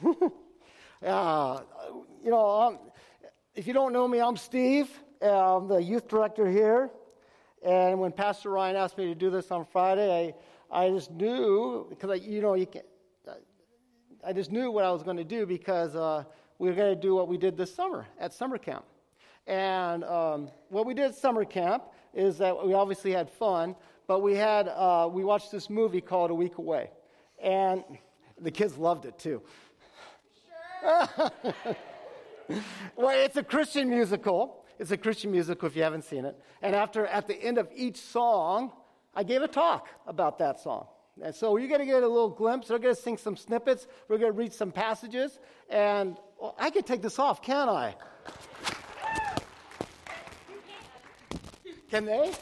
uh, you know, um, if you don't know me, I'm Steve. I'm the youth director here. And when Pastor Ryan asked me to do this on Friday, I, I just knew, because, I, you know, you can, I just knew what I was going to do because uh, we were going to do what we did this summer at summer camp. And um, what we did at summer camp is that we obviously had fun, but we had uh, we watched this movie called A Week Away, and the kids loved it too. Well, it's a Christian musical. It's a Christian musical if you haven't seen it. And after at the end of each song, I gave a talk about that song. And so you're going to get a little glimpse. We're going to sing some snippets. We're going to read some passages. And well, I can take this off, can I? Can they?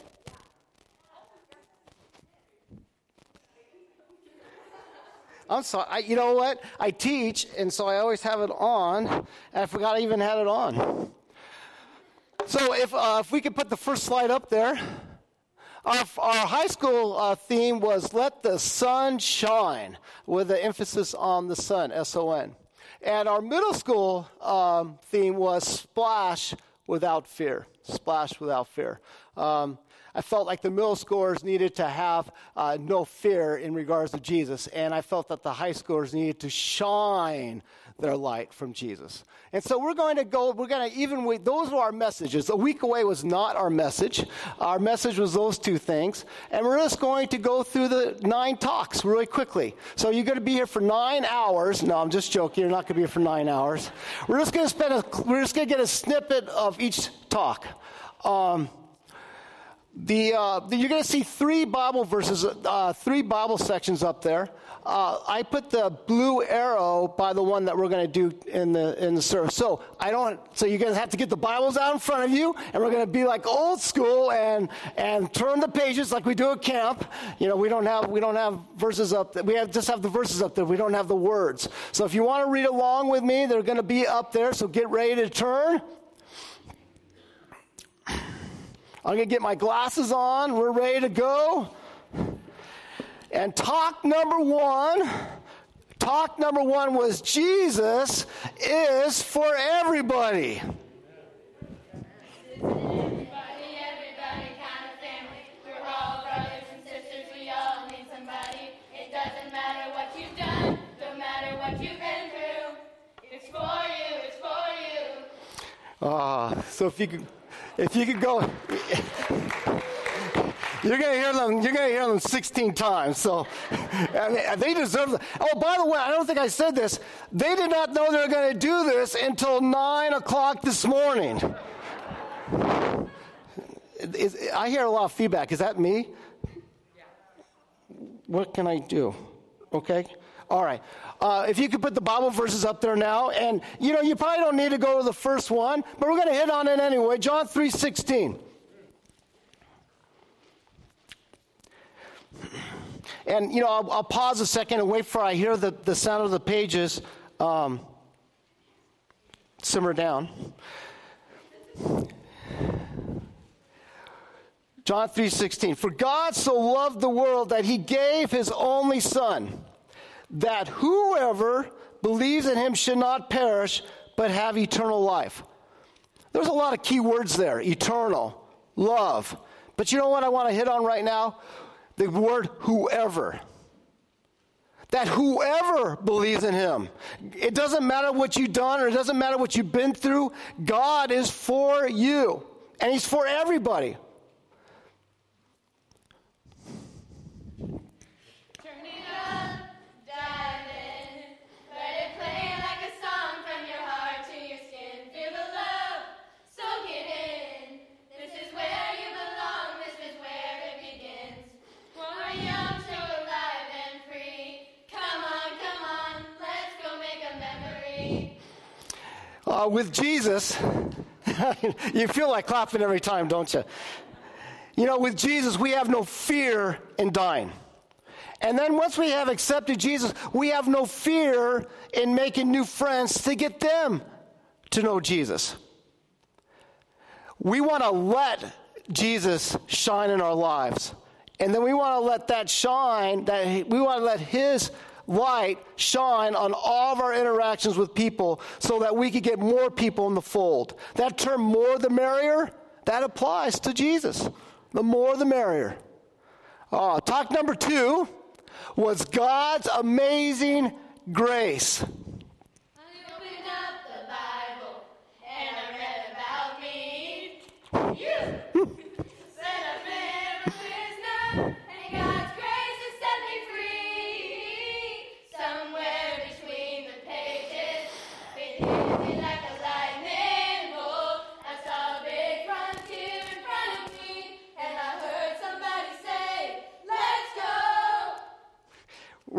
I'm sorry. I, you know what? I teach, and so I always have it on, I forgot I even had it on. So if, uh, if we could put the first slide up there. Our, our high school uh, theme was Let the Sun Shine, with an emphasis on the sun, S O N. And our middle school um, theme was Splash Without Fear. Splash Without Fear. Um, I felt like the middle schoolers needed to have uh, no fear in regards to Jesus, and I felt that the high schoolers needed to shine their light from Jesus. And so we're going to go, we're going to even, we, those were our messages. A week away was not our message. Our message was those two things. And we're just going to go through the nine talks really quickly. So you're going to be here for nine hours. No, I'm just joking. You're not going to be here for nine hours. We're just going to spend a, we're just going to get a snippet of each talk. Um, the, uh, the, you're going to see three Bible verses, uh, three Bible sections up there. Uh, I put the blue arrow by the one that we're going to do in the in the service. So I don't. So you're going to have to get the Bibles out in front of you, and we're going to be like old school and and turn the pages like we do at camp. You know, we don't have we don't have verses up. There. We have just have the verses up there. We don't have the words. So if you want to read along with me, they're going to be up there. So get ready to turn. I'm going to get my glasses on. We're ready to go. And talk number one, talk number one was Jesus is for everybody. Ah, uh, so if you could if you could go, you're to hear them. You're to hear them 16 times. So they deserve. The, oh, by the way, I don't think I said this. They did not know they were to do this until nine o'clock this morning. Is, I hear a lot of feedback. Is that me? What can I do? Okay. All right. Uh, if you could put the Bible verses up there now, and you know you probably don't need to go to the first one, but we're going to hit on it anyway. John three sixteen. And you know I'll, I'll, pause a second and wait for I hear the, the sound of the pages um, simmer down. John 3:16 For God so loved the world that he gave his only son that whoever believes in him should not perish, but have eternal life. There's a lot of key words there eternal, love. But you know what I want to hit on right now? The word whoever. That whoever believes in him, it doesn't matter what you've done or it doesn't matter what you've been through, God is for you. And he's for everybody. Uh, with Jesus, you feel like clapping every time, don't you? You know, with Jesus, we have no fear in dying. And then once we have accepted Jesus, we have no fear in making new friends to get them to know Jesus. We want to let Jesus shine in our lives. And then we want to let that shine, that we want to let his light shine on all of our interactions with people so that we could get more people in the fold. That term, more the merrier, that applies to Jesus. The more the merrier. Uh, talk number two was God's amazing grace.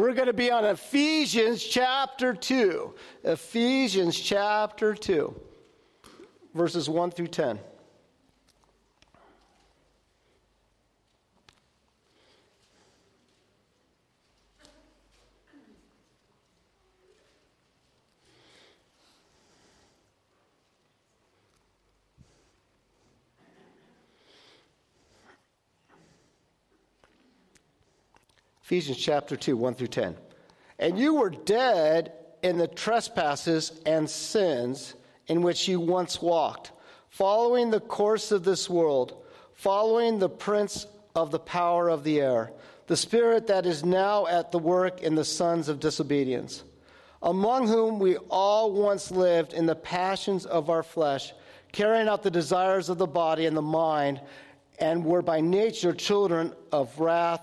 We're going to be on Ephesians chapter 2. Ephesians chapter 2, verses 1 through 10. Ephesians chapter 2, 1 through 10. And you were dead in the trespasses and sins in which you once walked, following the course of this world, following the prince of the power of the air, the spirit that is now at the work in the sons of disobedience, among whom we all once lived in the passions of our flesh, carrying out the desires of the body and the mind, and were by nature children of wrath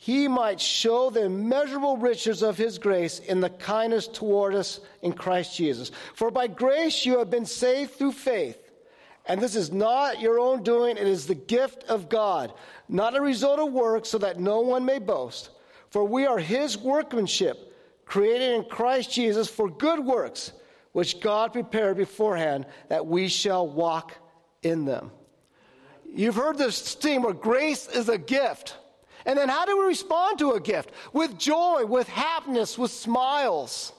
he might show the immeasurable riches of his grace in the kindness toward us in Christ Jesus. For by grace you have been saved through faith. And this is not your own doing, it is the gift of God, not a result of work, so that no one may boast. For we are his workmanship, created in Christ Jesus for good works, which God prepared beforehand that we shall walk in them. You've heard this theme where grace is a gift. And then how do we respond to a gift? With joy, with happiness, with smiles.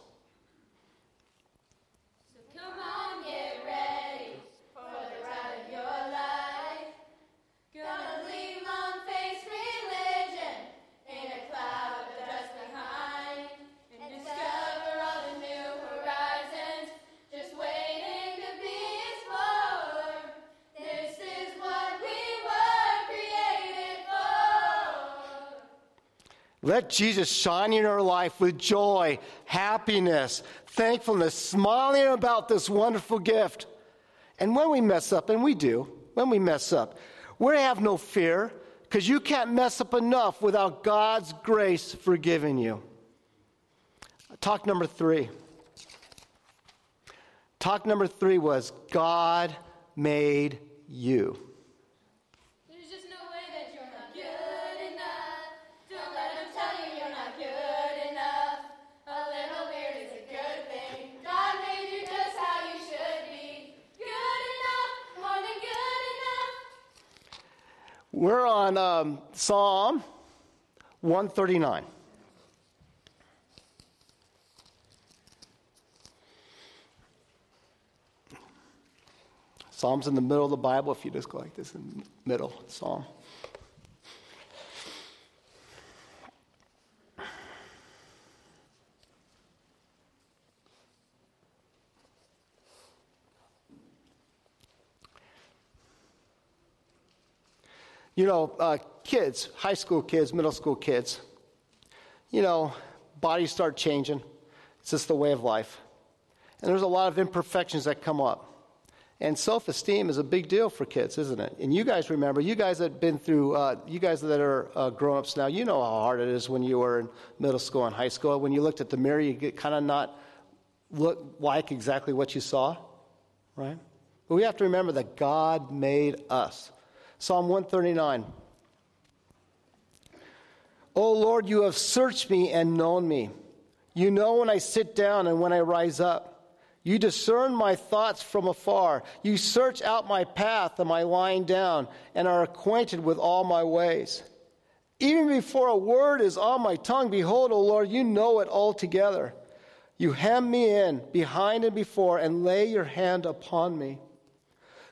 Let Jesus shine in our life with joy, happiness, thankfulness, smiling about this wonderful gift. And when we mess up, and we do, when we mess up, we have no fear because you can't mess up enough without God's grace forgiving you. Talk number three. Talk number three was God made you. We're on um, Psalm 139. Psalm's in the middle of the Bible. If you just go like this in the middle, Psalm. You know, uh, kids, high school kids, middle school kids, you know, bodies start changing. It's just the way of life. And there's a lot of imperfections that come up. And self esteem is a big deal for kids, isn't it? And you guys remember, you guys that have been through, uh, you guys that are uh, grown ups now, you know how hard it is when you were in middle school and high school. When you looked at the mirror, you get kind of not look like exactly what you saw, right? But we have to remember that God made us. Psalm 139. O Lord, you have searched me and known me. You know when I sit down and when I rise up. You discern my thoughts from afar. You search out my path and my lying down, and are acquainted with all my ways. Even before a word is on my tongue, behold, O Lord, you know it altogether. You hem me in behind and before, and lay your hand upon me.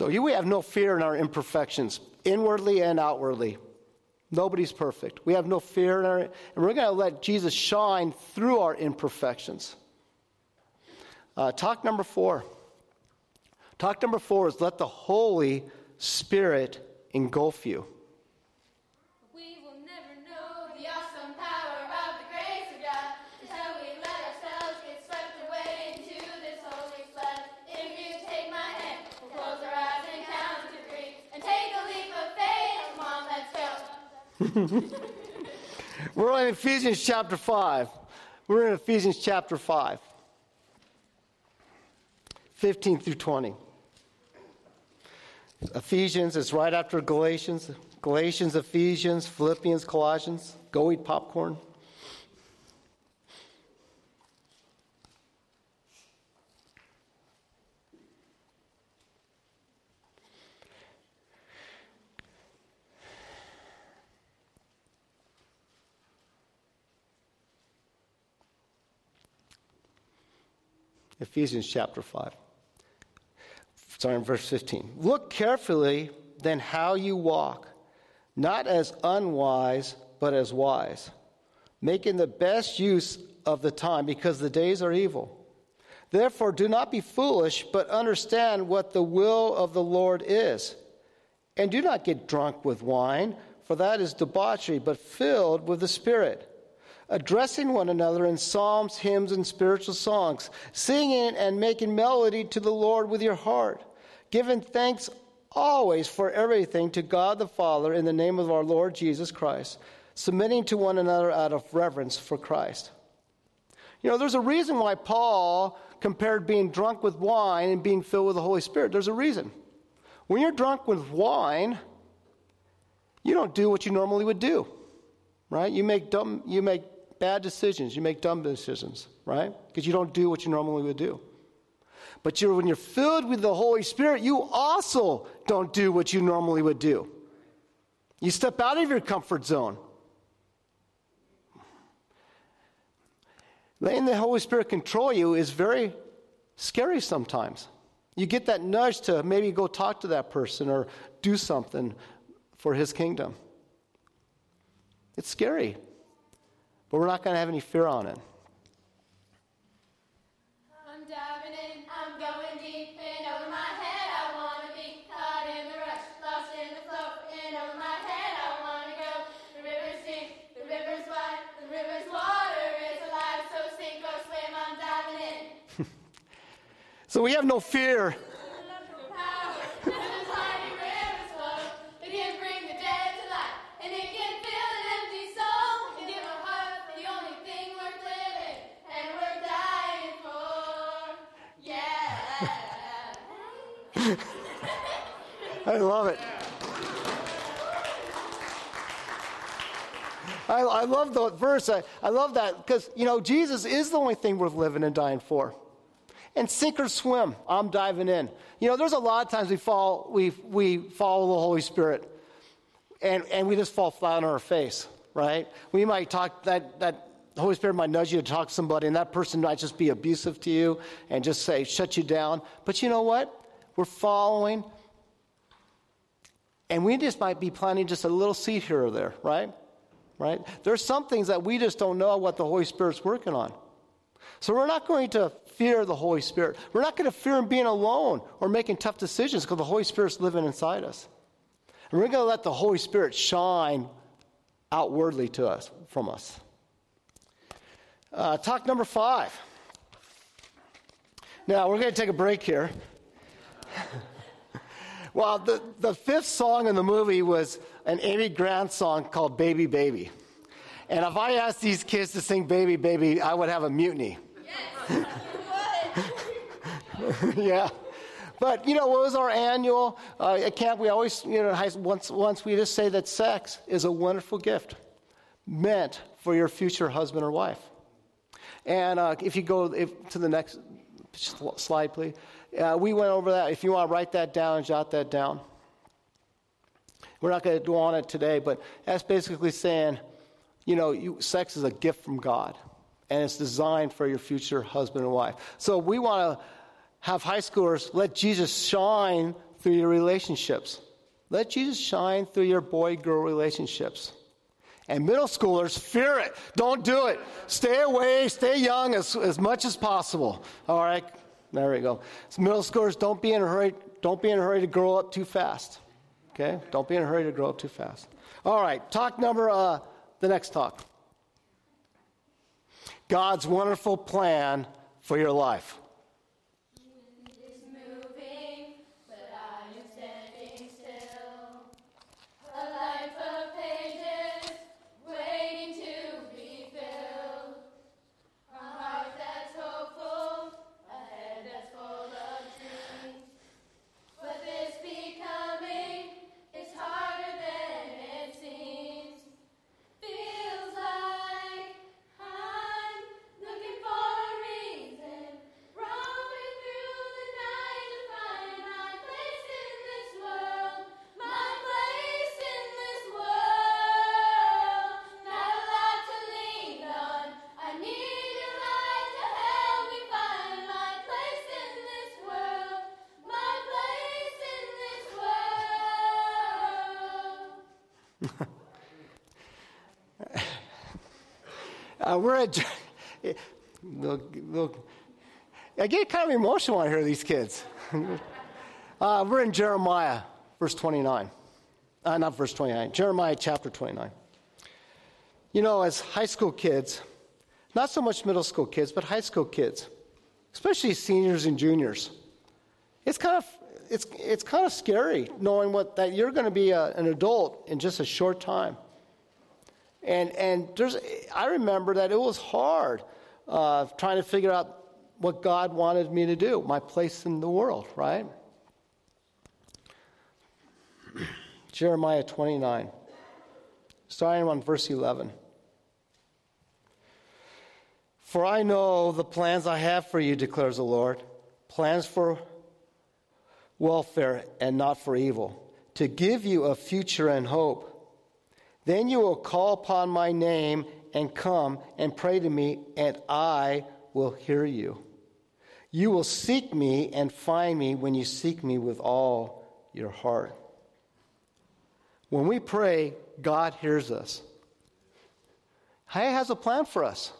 So here we have no fear in our imperfections, inwardly and outwardly. Nobody's perfect. We have no fear in our, and we're going to let Jesus shine through our imperfections. Uh, talk number four. Talk number four is let the Holy Spirit engulf you. We're in Ephesians chapter 5. We're in Ephesians chapter 5, 15 through 20. Ephesians is right after Galatians. Galatians, Ephesians, Philippians, Colossians. Go eat popcorn. Ephesians chapter 5. Starting verse 15. Look carefully then how you walk, not as unwise, but as wise, making the best use of the time because the days are evil. Therefore, do not be foolish, but understand what the will of the Lord is. And do not get drunk with wine, for that is debauchery, but filled with the Spirit addressing one another in psalms, hymns, and spiritual songs, singing and making melody to the Lord with your heart, giving thanks always for everything to God the Father in the name of our Lord Jesus Christ, submitting to one another out of reverence for Christ. You know, there's a reason why Paul compared being drunk with wine and being filled with the Holy Spirit. There's a reason. When you're drunk with wine, you don't do what you normally would do, right? You make dumb, you make bad decisions, you make dumb decisions, right? Because you don't do what you normally would do. But you're, when you're filled with the Holy Spirit, you also don't do what you normally would do. You step out of your comfort zone. Letting the Holy Spirit control you is very scary sometimes. You get that nudge to maybe go talk to that person or do something for his kingdom. It's scary. But we're not going to have any fear on it. I'm diving in, I'm going deep in over my head. I want to be caught in the rush, lost in the flow. In over my head, I want to go. The river's deep, the river's wide, the river's water is alive. So sink or swim, I'm diving in. so we have no fear I love it. I, I love the verse. I, I love that because, you know, Jesus is the only thing worth living and dying for. And sink or swim, I'm diving in. You know, there's a lot of times we fall, we, we follow the Holy Spirit and, and we just fall flat on our face, right? We might talk, that, that the Holy Spirit might nudge you to talk to somebody, and that person might just be abusive to you and just say, shut you down. But you know what? We're following, and we just might be planting just a little seed here or there, right? Right? There's some things that we just don't know what the Holy Spirit's working on. So we're not going to fear the Holy Spirit. We're not going to fear Him being alone or making tough decisions because the Holy Spirit's living inside us. And we're going to let the Holy Spirit shine outwardly to us, from us. Uh, talk number five. Now, we're going to take a break here. well, the, the fifth song in the movie was an Amy Grant song called Baby Baby. And if I asked these kids to sing Baby Baby, I would have a mutiny. Yes, yeah. But, you know, what was our annual uh, at camp? We always, you know, once, once we just say that sex is a wonderful gift meant for your future husband or wife. And uh, if you go if, to the next slide, please. Uh, we went over that. If you want to write that down jot that down. We're not going to do on it today, but that's basically saying, you know, you, sex is a gift from God, and it's designed for your future husband and wife. So we want to have high schoolers let Jesus shine through your relationships. Let Jesus shine through your boy girl relationships. And middle schoolers, fear it. Don't do it. Stay away, stay young as, as much as possible. All right? There we go. So middle schoolers, don't be in a hurry. Don't be in a hurry to grow up too fast. Okay? Don't be in a hurry to grow up too fast. All right, talk number, uh, the next talk. God's wonderful plan for your life. Uh, we're at. look, look, I get kind of emotional when I hear these kids. uh, we're in Jeremiah, verse 29. Uh, not verse 29, Jeremiah chapter 29. You know, as high school kids, not so much middle school kids, but high school kids, especially seniors and juniors, it's kind of it's, it's kind of scary knowing what, that you're going to be a, an adult in just a short time. And, and there's, I remember that it was hard uh, trying to figure out what God wanted me to do, my place in the world, right? Jeremiah 29, starting on verse 11. For I know the plans I have for you, declares the Lord plans for welfare and not for evil, to give you a future and hope. Then you will call upon my name and come and pray to me, and I will hear you. You will seek me and find me when you seek me with all your heart. When we pray, God hears us. He has a plan for us.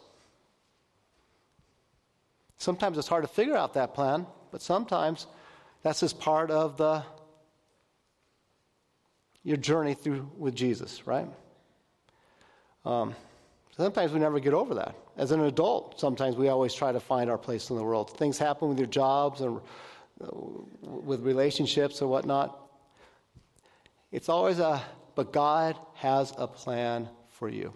Sometimes it's hard to figure out that plan, but sometimes that's just part of the your journey through with Jesus, right? Um, sometimes we never get over that. As an adult, sometimes we always try to find our place in the world. Things happen with your jobs and uh, with relationships or whatnot. It's always a, but God has a plan for you.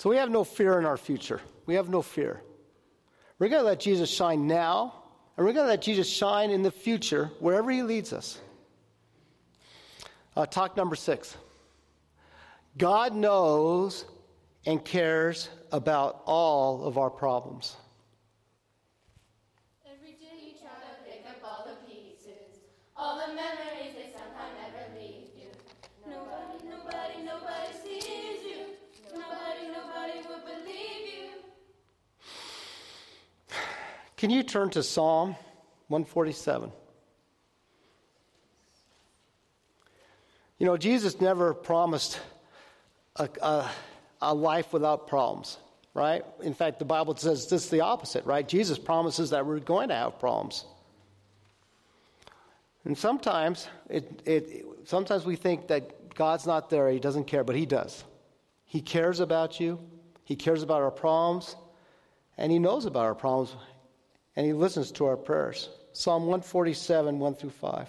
So we have no fear in our future. We have no fear. We're going to let Jesus shine now, and we're going to let Jesus shine in the future wherever he leads us. Uh, talk number six God knows and cares about all of our problems. Can you turn to Psalm 147? You know, Jesus never promised a, a, a life without problems, right? In fact, the Bible says this is the opposite, right? Jesus promises that we're going to have problems. And sometimes, it, it, sometimes we think that God's not there, He doesn't care, but He does. He cares about you, He cares about our problems, and He knows about our problems, and He listens to our prayers. Psalm 147, 1 through 5.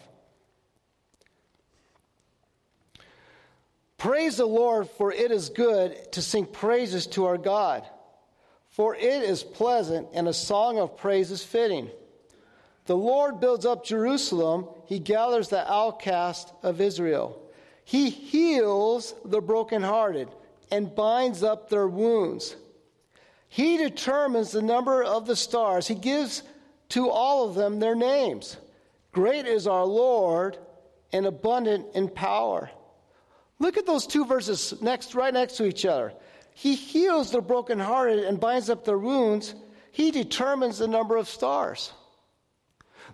Praise the Lord, for it is good to sing praises to our God. For it is pleasant, and a song of praise is fitting. The Lord builds up Jerusalem, He gathers the outcast of Israel. He heals the brokenhearted and binds up their wounds. He determines the number of the stars, He gives to all of them their names. Great is our Lord and abundant in power. Look at those two verses next, right next to each other. He heals the brokenhearted and binds up their wounds. He determines the number of stars.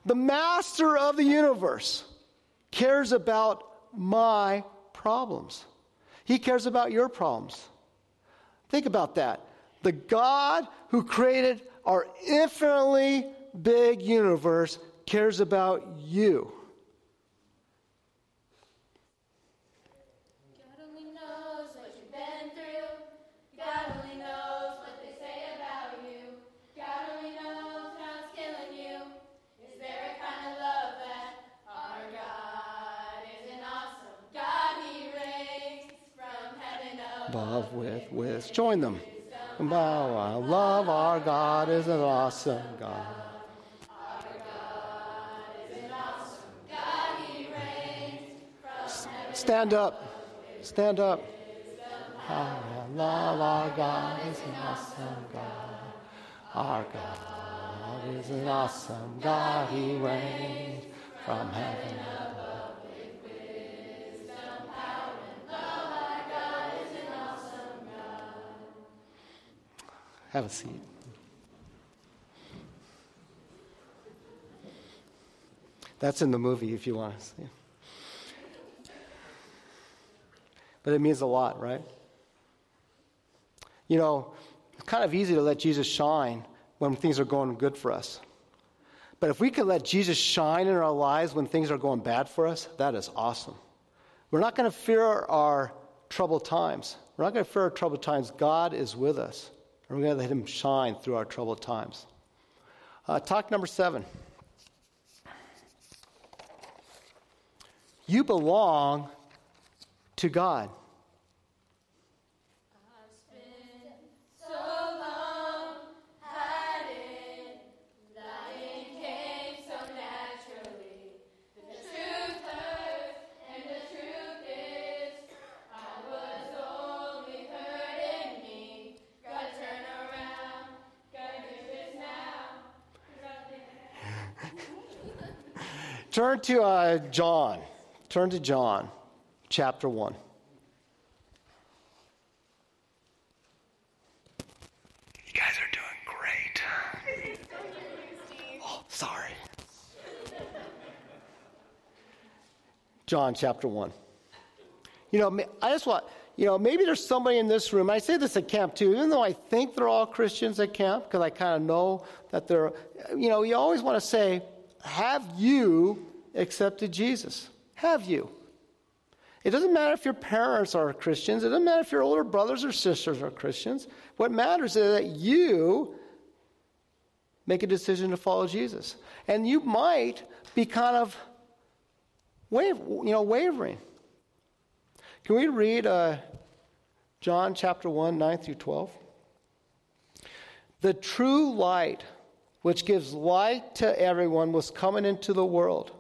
The master of the universe cares about my problems. He cares about your problems. Think about that. The God who created our infinitely big universe cares about you. God only knows what you've been through. God only knows what they say about you. God only knows how it's killing you. Is there a kind of love that our God is an awesome God? He reigns from heaven above. Above with, with. Join them. Bow, wow. Love our God is an awesome God. Stand up. Stand up. Ah, love our God is an awesome God. Our God is an awesome God. He reigns from heaven above. Have a seat. That's in the movie if you want to see. But it means a lot, right? You know, it's kind of easy to let Jesus shine when things are going good for us. But if we can let Jesus shine in our lives when things are going bad for us, that is awesome. We're not going to fear our troubled times. We're not going to fear our troubled times. God is with us. And we're going to let Him shine through our troubled times. Uh, talk number seven. You belong to God. Turn to uh, John. Turn to John, chapter 1. You guys are doing great. Oh, sorry. John chapter 1. You know, I just want, you know, maybe there's somebody in this room. I say this at camp too, even though I think they're all Christians at camp, because I kind of know that they're, you know, you always want to say, have you accepted Jesus? Have you? It doesn't matter if your parents are Christians. It doesn't matter if your older brothers or sisters are Christians. What matters is that you make a decision to follow Jesus. And you might be kind of waver, you know, wavering. Can we read uh, John chapter 1, 9 through 12. The true light, which gives light to everyone, was coming into the world.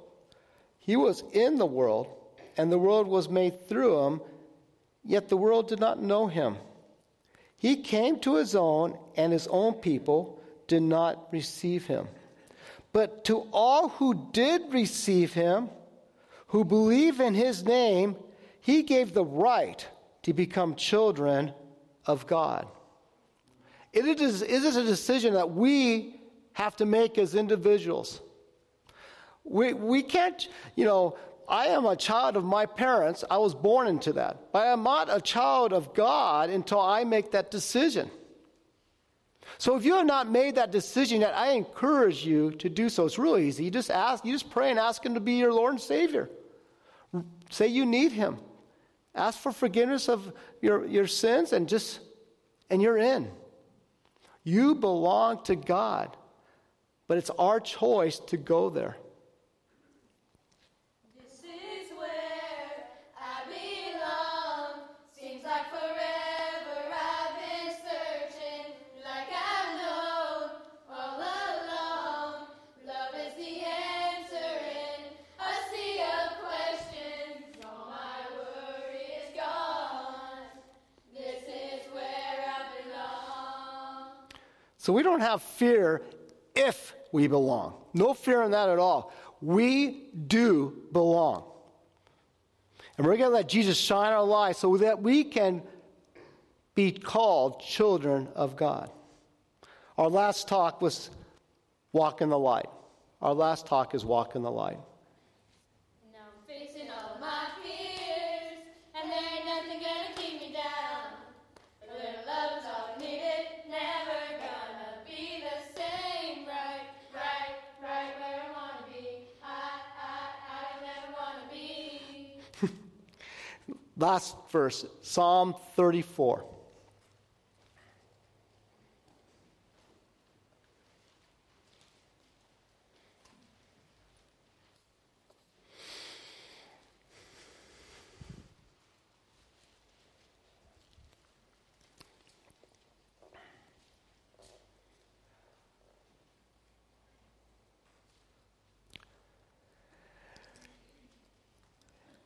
He was in the world, and the world was made through him, yet the world did not know him. He came to his own, and his own people did not receive him. But to all who did receive him, who believe in his name, he gave the right to become children of God. It is, it is a decision that we have to make as individuals. We, we can't, you know, I am a child of my parents. I was born into that. But I am not a child of God until I make that decision. So if you have not made that decision yet, I encourage you to do so. It's really easy. You just ask, you just pray and ask Him to be your Lord and Savior. Say you need Him. Ask for forgiveness of your, your sins and just, and you're in. You belong to God, but it's our choice to go there. So we don't have fear if we belong. No fear in that at all. We do belong. And we're going to let Jesus shine our light so that we can be called children of God. Our last talk was walk in the light. Our last talk is walk in the light. Last verse, Psalm 34.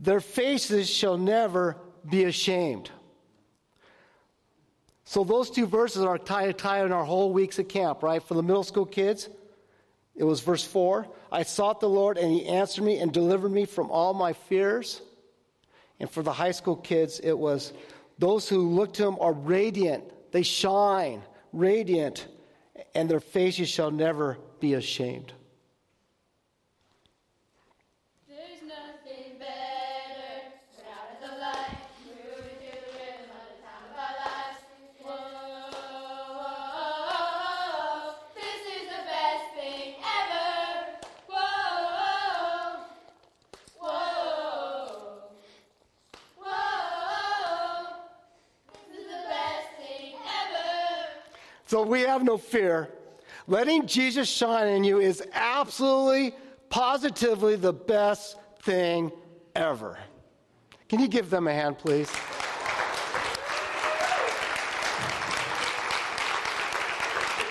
their faces shall never be ashamed. So, those two verses are tied, tied in our whole weeks at camp, right? For the middle school kids, it was verse 4 I sought the Lord, and he answered me and delivered me from all my fears. And for the high school kids, it was those who look to him are radiant, they shine, radiant, and their faces shall never be ashamed. We have no fear. Letting Jesus shine in you is absolutely, positively the best thing ever. Can you give them a hand, please?